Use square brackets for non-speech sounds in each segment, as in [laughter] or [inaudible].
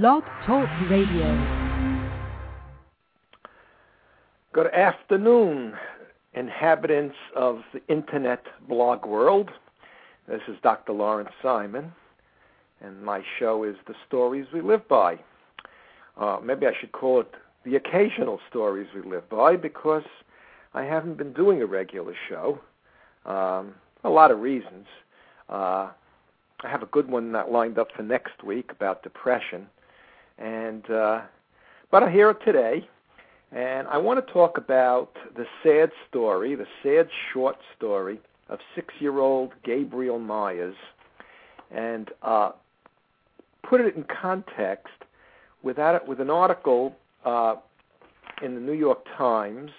Blog Talk Radio. Good afternoon, inhabitants of the internet blog world. This is Dr. Lawrence Simon, and my show is The Stories We Live By. Uh, maybe I should call it The Occasional Stories We Live By because I haven't been doing a regular show. Um, a lot of reasons. Uh, I have a good one lined up for next week about depression, and uh, but I'm here today, and I want to talk about the sad story, the sad short story of six-year-old Gabriel Myers, and uh, put it in context with that with an article uh, in the New York Times,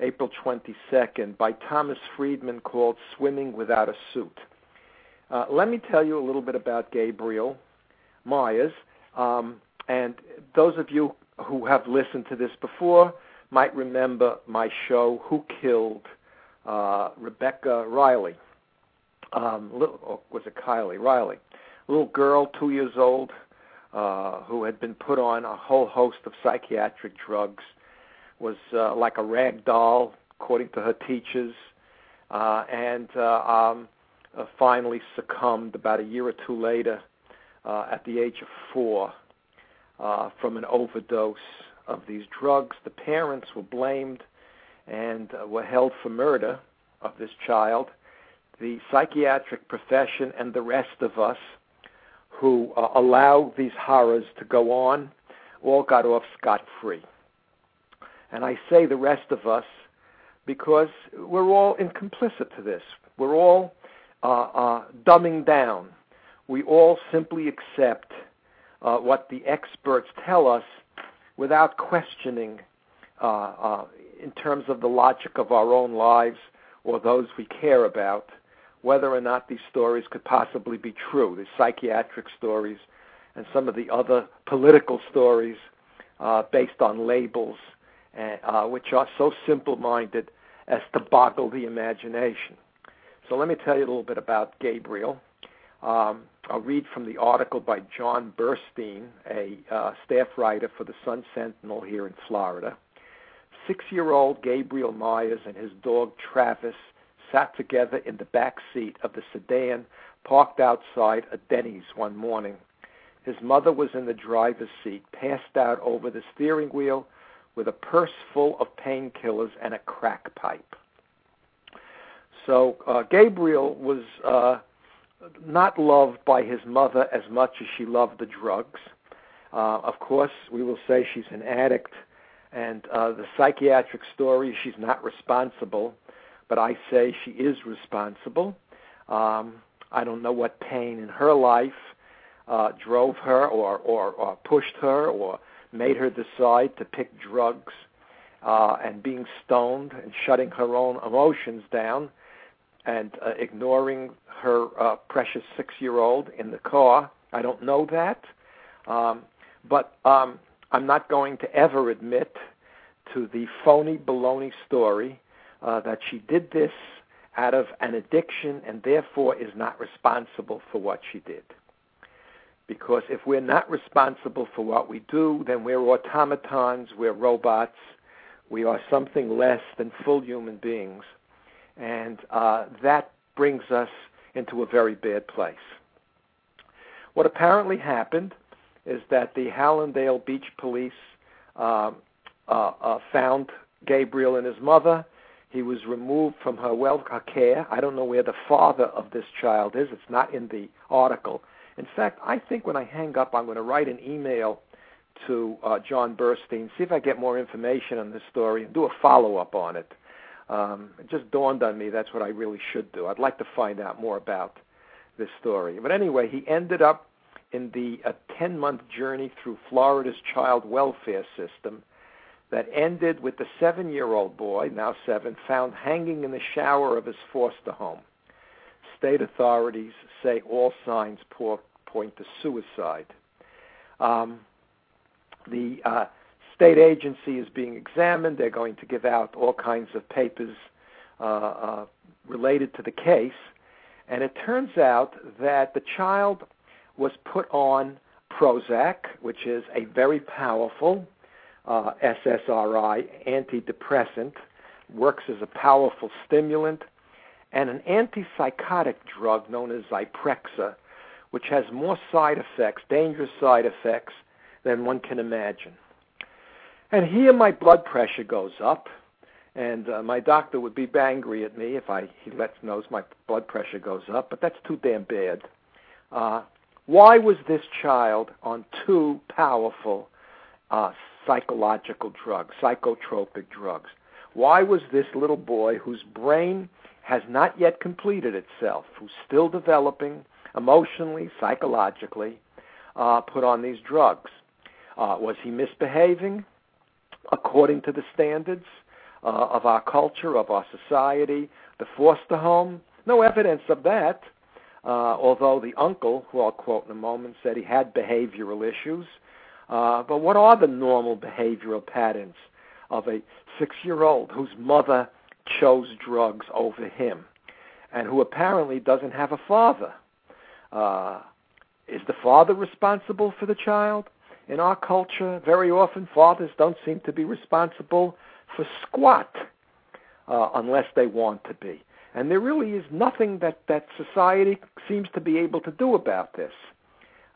April 22nd, by Thomas Friedman called "Swimming Without a Suit." Uh, let me tell you a little bit about Gabriel Myers. Um, and those of you who have listened to this before might remember my show, Who Killed uh, Rebecca Riley? Um, little, or was it Kylie? Riley. Little girl, two years old, uh, who had been put on a whole host of psychiatric drugs, was uh, like a rag doll, according to her teachers, uh, and uh, um, uh, finally succumbed about a year or two later uh, at the age of four uh, from an overdose of these drugs. The parents were blamed and uh, were held for murder of this child. The psychiatric profession and the rest of us who uh, allow these horrors to go on all got off scot free. And I say the rest of us because we're all complicit to this. We're all uh, uh, dumbing down. We all simply accept uh, what the experts tell us without questioning uh, uh, in terms of the logic of our own lives or those we care about, whether or not these stories could possibly be true, the psychiatric stories and some of the other political stories uh, based on labels, uh, which are so simple minded as to boggle the imagination. So let me tell you a little bit about Gabriel. Um, I'll read from the article by John Burstein, a uh, staff writer for the Sun Sentinel here in Florida. Six year old Gabriel Myers and his dog Travis sat together in the back seat of the sedan parked outside a Denny's one morning. His mother was in the driver's seat, passed out over the steering wheel with a purse full of painkillers and a crack pipe. So uh, Gabriel was uh, not loved by his mother as much as she loved the drugs. Uh, of course, we will say she's an addict, and uh, the psychiatric story, she's not responsible, but I say she is responsible. Um, I don't know what pain in her life uh, drove her or, or, or pushed her or made her decide to pick drugs uh, and being stoned and shutting her own emotions down and uh, ignoring her uh, precious six year old in the car. I don't know that. Um, but um, I'm not going to ever admit to the phony baloney story uh, that she did this out of an addiction and therefore is not responsible for what she did. Because if we're not responsible for what we do, then we're automatons, we're robots, we are something less than full human beings and uh, that brings us into a very bad place. What apparently happened is that the Hallandale Beach Police uh, uh, uh, found Gabriel and his mother. He was removed from her well care. I don't know where the father of this child is. It's not in the article. In fact, I think when I hang up, I'm going to write an email to uh, John Burstein, see if I get more information on this story, and do a follow up on it. Um, it just dawned on me that's what I really should do. I'd like to find out more about this story. But anyway, he ended up in the a 10 month journey through Florida's child welfare system that ended with the seven year old boy, now seven, found hanging in the shower of his foster home. State authorities say all signs point to suicide. Um, the uh, state agency is being examined. They're going to give out all kinds of papers uh, uh, related to the case. And it turns out that the child was put on Prozac, which is a very powerful uh, SSRI antidepressant, works as a powerful stimulant, and an antipsychotic drug known as Zyprexa, which has more side effects, dangerous side effects, than one can imagine. And here my blood pressure goes up, and uh, my doctor would be angry at me if I he lets knows my blood pressure goes up, but that's too damn bad. Uh, why was this child on two powerful uh, psychological drugs, psychotropic drugs? Why was this little boy whose brain has not yet completed itself, who's still developing emotionally, psychologically, uh, put on these drugs? Uh, was he misbehaving according to the standards uh, of our culture, of our society, the foster home? No evidence of that. Uh, although the uncle, who I'll quote in a moment, said he had behavioral issues. Uh, but what are the normal behavioral patterns of a six year old whose mother chose drugs over him and who apparently doesn't have a father? Uh, is the father responsible for the child? In our culture, very often fathers don't seem to be responsible for squat uh, unless they want to be. And there really is nothing that, that society seems to be able to do about this.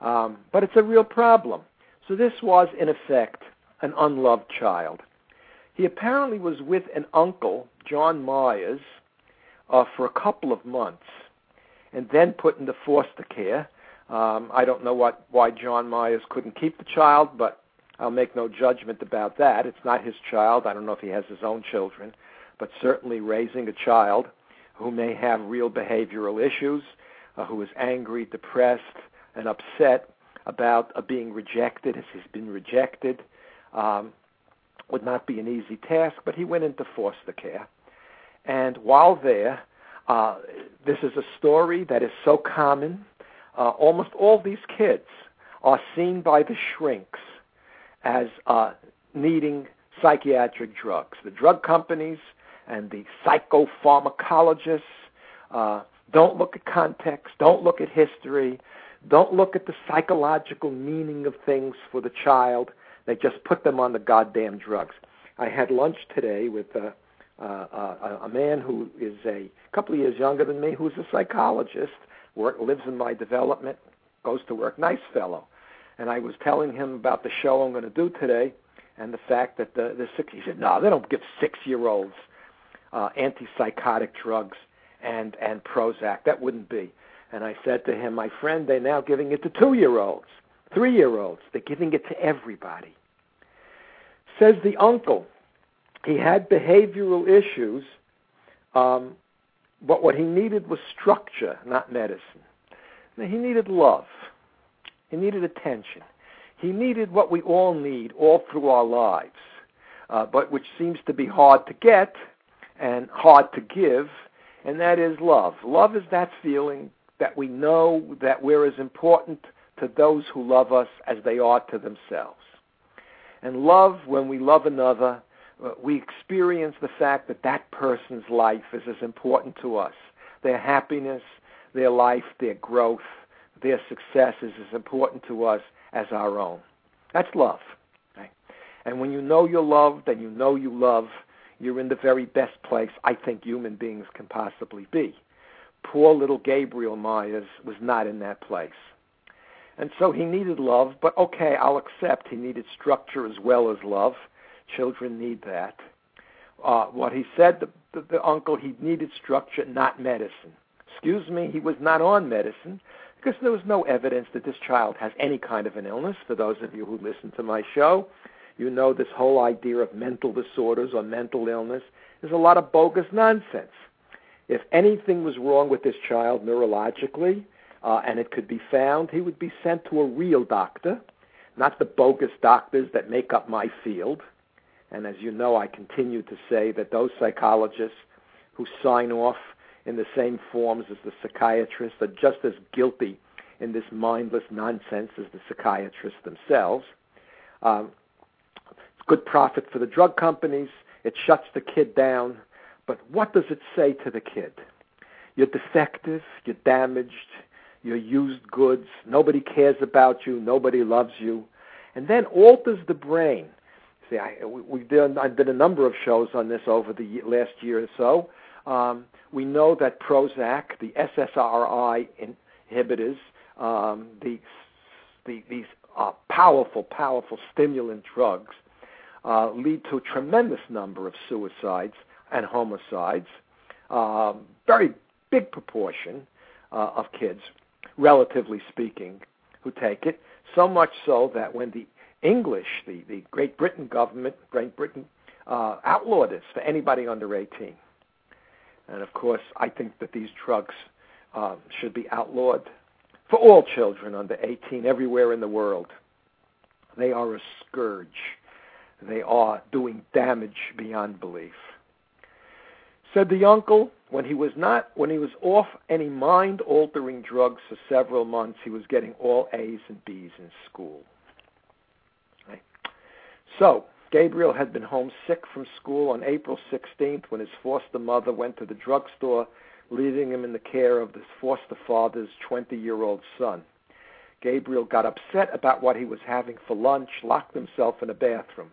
Um, but it's a real problem. So this was, in effect, an unloved child. He apparently was with an uncle, John Myers, uh, for a couple of months, and then put into foster care. Um, I don't know what why John Myers couldn't keep the child, but I'll make no judgment about that. It's not his child. I don't know if he has his own children, but certainly raising a child who may have real behavioral issues, uh, who is angry, depressed, and upset about uh, being rejected as he's been rejected. Um, would not be an easy task, but he went into foster care. And while there, uh, this is a story that is so common. Uh, almost all these kids are seen by the shrinks as uh, needing psychiatric drugs. The drug companies and the psychopharmacologists uh, don't look at context, don't look at history, don't look at the psychological meaning of things for the child. They just put them on the goddamn drugs. I had lunch today with a, uh, uh, a man who is a couple of years younger than me, who's a psychologist, work, lives in my development, goes to work, nice fellow. And I was telling him about the show I'm going to do today, and the fact that the the six. He said, "No, they don't give six-year-olds uh, antipsychotic drugs and and Prozac. That wouldn't be. And I said to him, my friend, they're now giving it to two-year-olds, three-year-olds. They're giving it to everybody. Says the uncle, he had behavioral issues, um, but what he needed was structure, not medicine. Now, he needed love. He needed attention. He needed what we all need all through our lives, uh, but which seems to be hard to get and hard to give, and that is love. Love is that feeling that we know that we're as important to those who love us as they are to themselves. And love, when we love another, Uh, we experience the fact that that person's life is as important to us. Their happiness, their life, their growth, their success is as important to us as our own. That's love. Right? And when you know you're loved and you know you love, you're in the very best place I think human beings can possibly be. Poor little Gabriel Myers was not in that place. And so he needed love, but okay, I'll accept he needed structure as well as love. Children need that. Uh, what he said, the, the, the uncle, he needed structure, not medicine. Excuse me, he was not on medicine because there was no evidence that this child has any kind of an illness. For those of you who listen to my show, you know this whole idea of mental disorders or mental illness is a lot of bogus nonsense. If anything was wrong with this child neurologically, uh, and it could be found, he would be sent to a real doctor, not the bogus doctors that make up my field. And as you know, I continue to say that those psychologists who sign off in the same forms as the psychiatrists are just as guilty in this mindless nonsense as the psychiatrists themselves. Um, good profit for the drug companies. It shuts the kid down. But what does it say to the kid? You're defective, you're damaged, you're used goods, nobody cares about you, nobody loves you, and then alters the brain. See, I, we did, I did a number of shows on this over the last year or so. Um, we know that Prozac, the SSRI inhibitors, um, the, the, these uh, powerful, powerful stimulant drugs, uh, lead to a tremendous number of suicides and homicides. Uh, very big proportion uh, of kids, relatively speaking, who take it. So much so that when the English, the, the Great Britain government, Great Britain, uh, outlawed this for anybody under 18. And of course, I think that these drugs uh, should be outlawed for all children under 18 everywhere in the world. They are a scourge. They are doing damage beyond belief. Said the uncle, when he was not when he was off any mind altering drugs for several months, he was getting all A's and B's in school. So, Gabriel had been homesick from school on April 16th when his foster mother went to the drugstore, leaving him in the care of his foster father's 20 year old son. Gabriel got upset about what he was having for lunch, locked himself in a bathroom.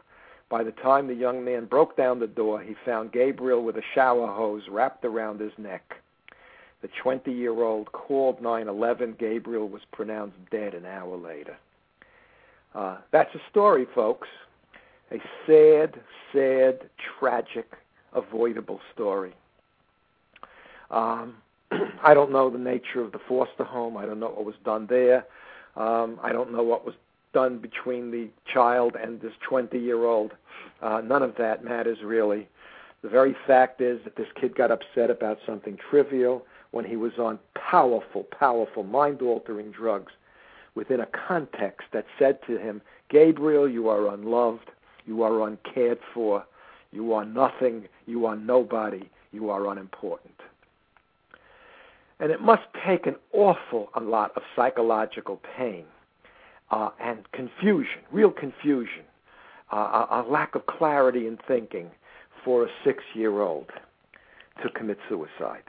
By the time the young man broke down the door, he found Gabriel with a shower hose wrapped around his neck. The 20 year old called 911. Gabriel was pronounced dead an hour later. Uh, that's a story, folks. A sad, sad, tragic, avoidable story. Um, [clears throat] I don't know the nature of the foster home. I don't know what was done there. Um, I don't know what was done between the child and this 20 year old. Uh, none of that matters really. The very fact is that this kid got upset about something trivial when he was on powerful, powerful, mind altering drugs within a context that said to him, Gabriel, you are unloved, you are uncared for, you are nothing, you are nobody, you are unimportant. And it must take an awful lot of psychological pain uh, and confusion, real confusion, uh, a, a lack of clarity in thinking for a six year old to commit suicide.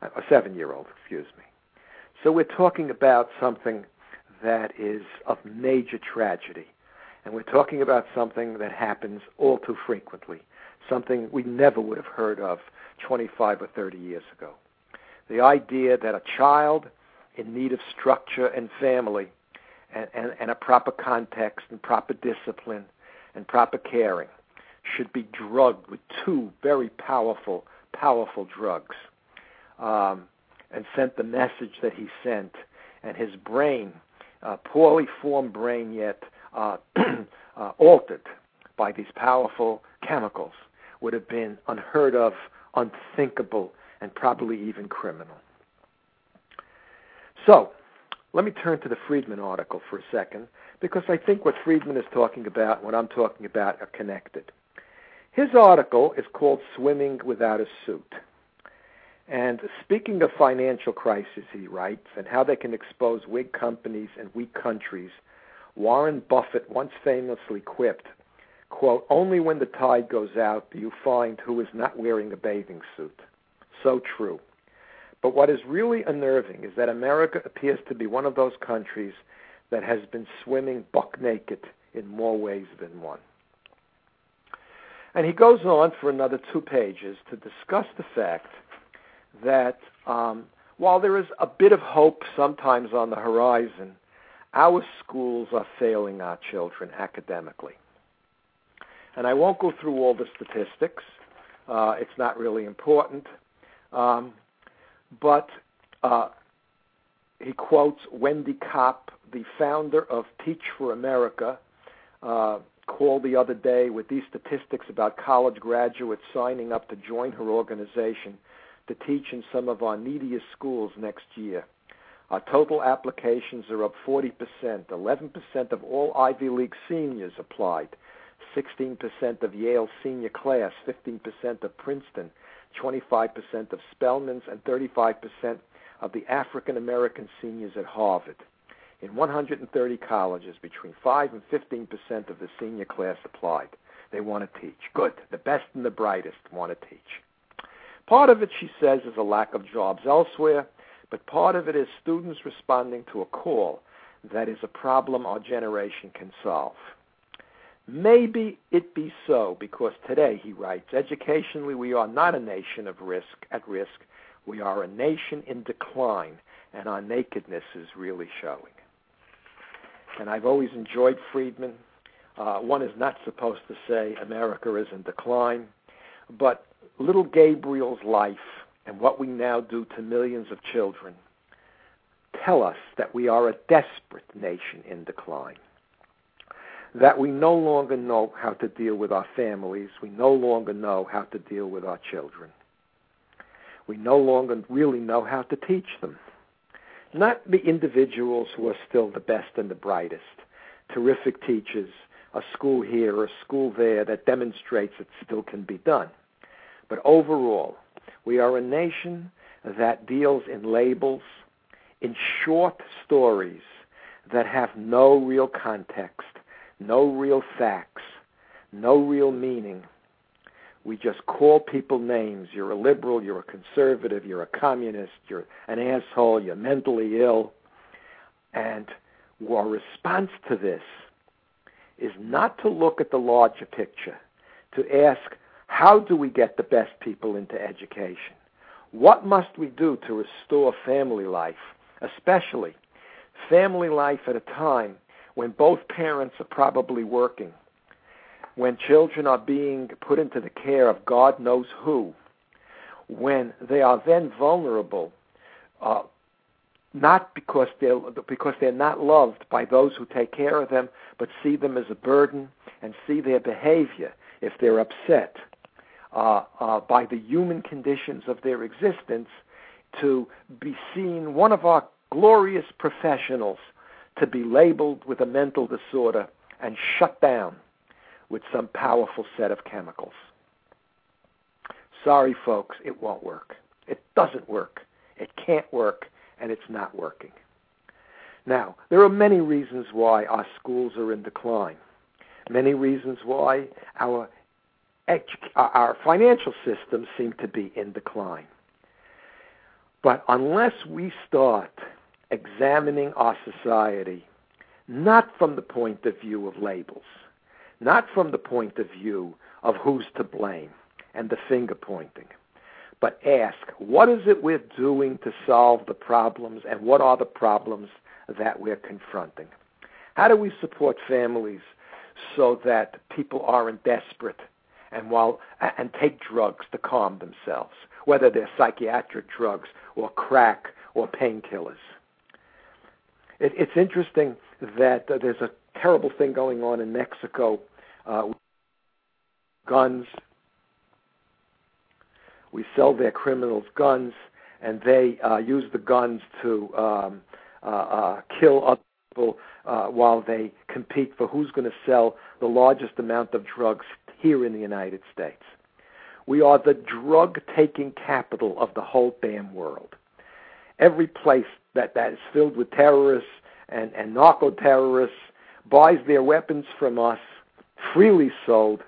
A seven year old, excuse me. So we're talking about something that is of major tragedy. And we're talking about something that happens all too frequently, something we never would have heard of 25 or 30 years ago. The idea that a child in need of structure and family and, and, and a proper context and proper discipline and proper caring should be drugged with two very powerful, powerful drugs, um, and sent the message that he sent, and his brain, uh, poorly formed brain yet Uh, [clears throat] uh, altered by these powerful chemicals, would have been unheard of, unthinkable, and probably even criminal. So, let me turn to the Friedman article for a second, because I think what Friedman is talking about what I'm talking about are connected. His article is called Swimming Without a Suit. And speaking of financial crisis, he writes, and how they can expose weak companies and weak countries, Warren Buffett once famously quipped, quote, only when the tide goes out do you find who is not wearing a bathing suit. So true. But what is really unnerving is that America appears to be one of those countries that has been swimming buck naked in more ways than one. And he goes on for another two pages to discuss the fact that um, while there is a bit of hope sometimes on the horizon, our schools are failing our children academically. And I won't go through all the statistics, uh, it's not really important. Um, but uh, he quotes Wendy Kopp, the founder of Teach for America, uh, called the other day with these statistics about college graduates signing up to join her organization to teach in some of our neediest schools next year. Our total applications are up 40%. 11% of all Ivy League seniors applied. 16% of Yale senior class, 15% of Princeton, 25% of Spelman's, and 35% of the African American seniors at Harvard. In 130 colleges, between 5 and 15% of the senior class applied. They want to teach. Good. The best and the brightest want to teach. Part of it, she says, is a lack of jobs elsewhere, but part of it is students responding to a call that is a problem our generation can solve. Maybe it be so because today, he writes, educationally we are not a nation of risk at risk. We are a nation in decline, and our nakedness is really showing. And I've always enjoyed Friedman. Uh, one is not supposed to say America is in decline, but little Gabriel's life and what we now do to millions of children tell us that we are a desperate nation in decline that we no longer know how to deal with our families. We no longer know how to deal with our children. We no longer really know how to teach them. Not the individuals who are still the best and the brightest, terrific teachers, a school here, a school there that demonstrates it still can be done. But overall, we are a nation that deals in labels, in short stories that have no real context, no real facts, no real meaning. We just call people names. You're a liberal, you're a conservative, you're a communist, you're an asshole, you're mentally ill. And our response to this is not to look at the larger picture, to ask, how do we get the best people into education? What must we do to restore family life, especially family life at a time when both parents are probably working, when children are being put into the care of God knows who, when they are then vulnerable, uh, not because they're because they're not loved by those who take care of them, but see them as a burden and see their behavior if they're upset uh, uh, by the human conditions of their existence to be seen one of our glorious professionals to be labeled with a mental disorder and shut down with some powerful set of chemicals. Sorry, folks, it won't work. It doesn't work. It can't work, and it's not working. Now, there are many reasons why our schools are in decline, many reasons why our, our financial systems seem to be in decline. But unless we start examining our society not from the point of view of labels, not from the point of view of who's to blame and the finger pointing, but ask what is it we're doing to solve the problems and what are the problems that we're confronting? How do we support families so that people aren't desperate and while and take drugs to calm themselves, whether they're psychiatric drugs or crack or painkillers? It, it's interesting that uh, there's a terrible thing going on in Mexico. Uh, guns. We sell their criminals guns, and they uh, use the guns to um, uh, uh, kill other people uh, while they compete for who's going to sell the largest amount of drugs here in the United States. We are the drug taking capital of the whole damn world. Every place that, that is filled with terrorists and, and narco terrorists buys their weapons from us, freely sold,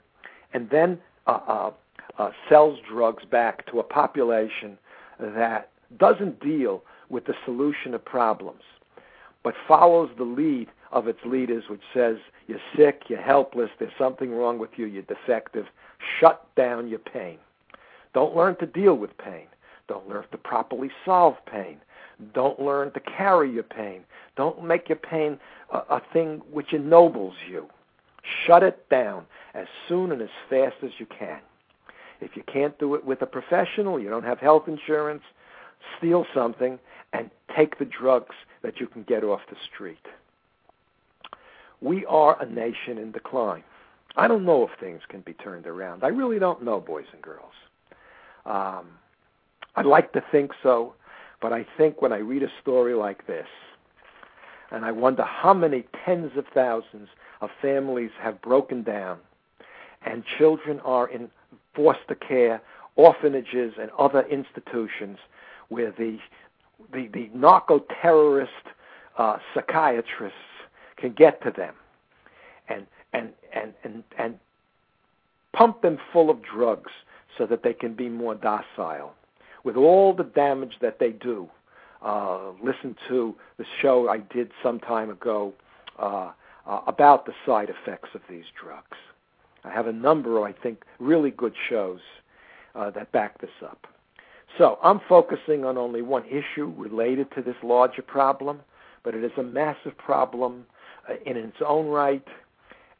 and then uh, uh, uh, sells drugs back to a population that doesn't deal with the solution of problems, but follows the lead of its leaders, which says, You're sick, you're helpless, there's something wrong with you, you're defective, shut down your pain. Don't learn to deal with pain. Don't learn to properly solve pain. Don't learn to carry your pain. Don't make your pain a, a thing which ennobles you. Shut it down as soon and as fast as you can. If you can't do it with a professional, you don't have health insurance, steal something and take the drugs that you can get off the street. We are a nation in decline. I don't know if things can be turned around. I really don't know, boys and girls. Um, I'd like to think so, but I think when I read a story like this, and I wonder how many tens of thousands of families have broken down, and children are in foster care, orphanages, and other institutions where the the, the narco terrorist uh, psychiatrists can get to them and, and and and and pump them full of drugs so that they can be more docile with all the damage that they do uh, listen to the show I did some time ago uh, uh, about the side effects of these drugs. I have a number, I think, really good shows uh, that back this up. So I'm focusing on only one issue related to this larger problem, but it is a massive problem Uh, in its own right,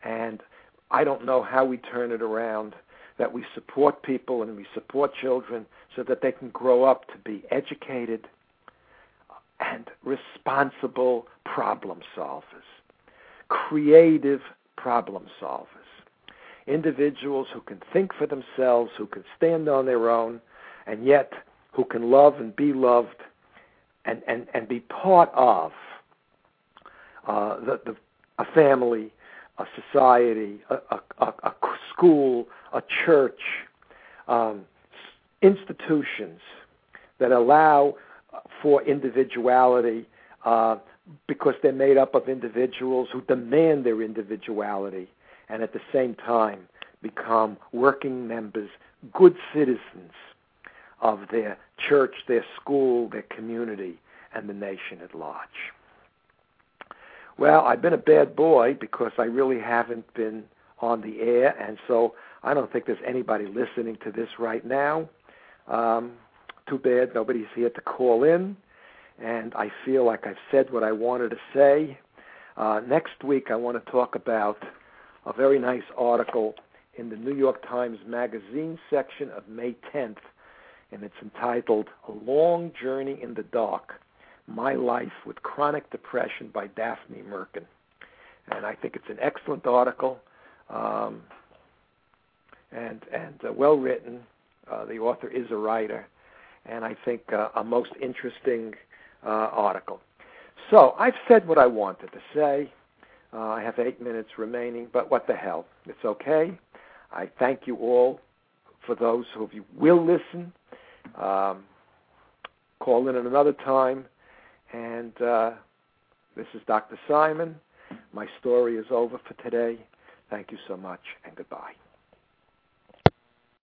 and I don't know how we turn it around. That we support people and we support children so that they can grow up to be educated and responsible problem solvers, creative problem solvers, individuals who can think for themselves, who can stand on their own, and yet who can love and be loved and, and, and be part of uh, the, the, a family, a society, a, a, a school, a church, um, institutions that allow for individuality uh, because they're made up of individuals who demand their individuality and at the same time become working members, good citizens of their church, their school, their community, and the nation at large. Well, I've been a bad boy because I really haven't been on the air, and so I don't think there's anybody listening to this right now. Um, too bad nobody's here to call in, and I feel like I've said what I wanted to say. Uh, next week, I want to talk about a very nice article in the New York Times Magazine section of May 10th and it's entitled A Long Journey in the Dark My Life with Chronic Depression by Daphne Merkin. And I think it's an excellent article um, and, and uh, well written. Uh, the author is a writer, and I think uh, a most interesting uh, article. So I've said what I wanted to say. Uh, I have eight minutes remaining, but what the hell? It's okay. I thank you all for those who will listen um, call in at another time. And uh, this is Dr. Simon. My story is over for today. Thank you so much, and goodbye.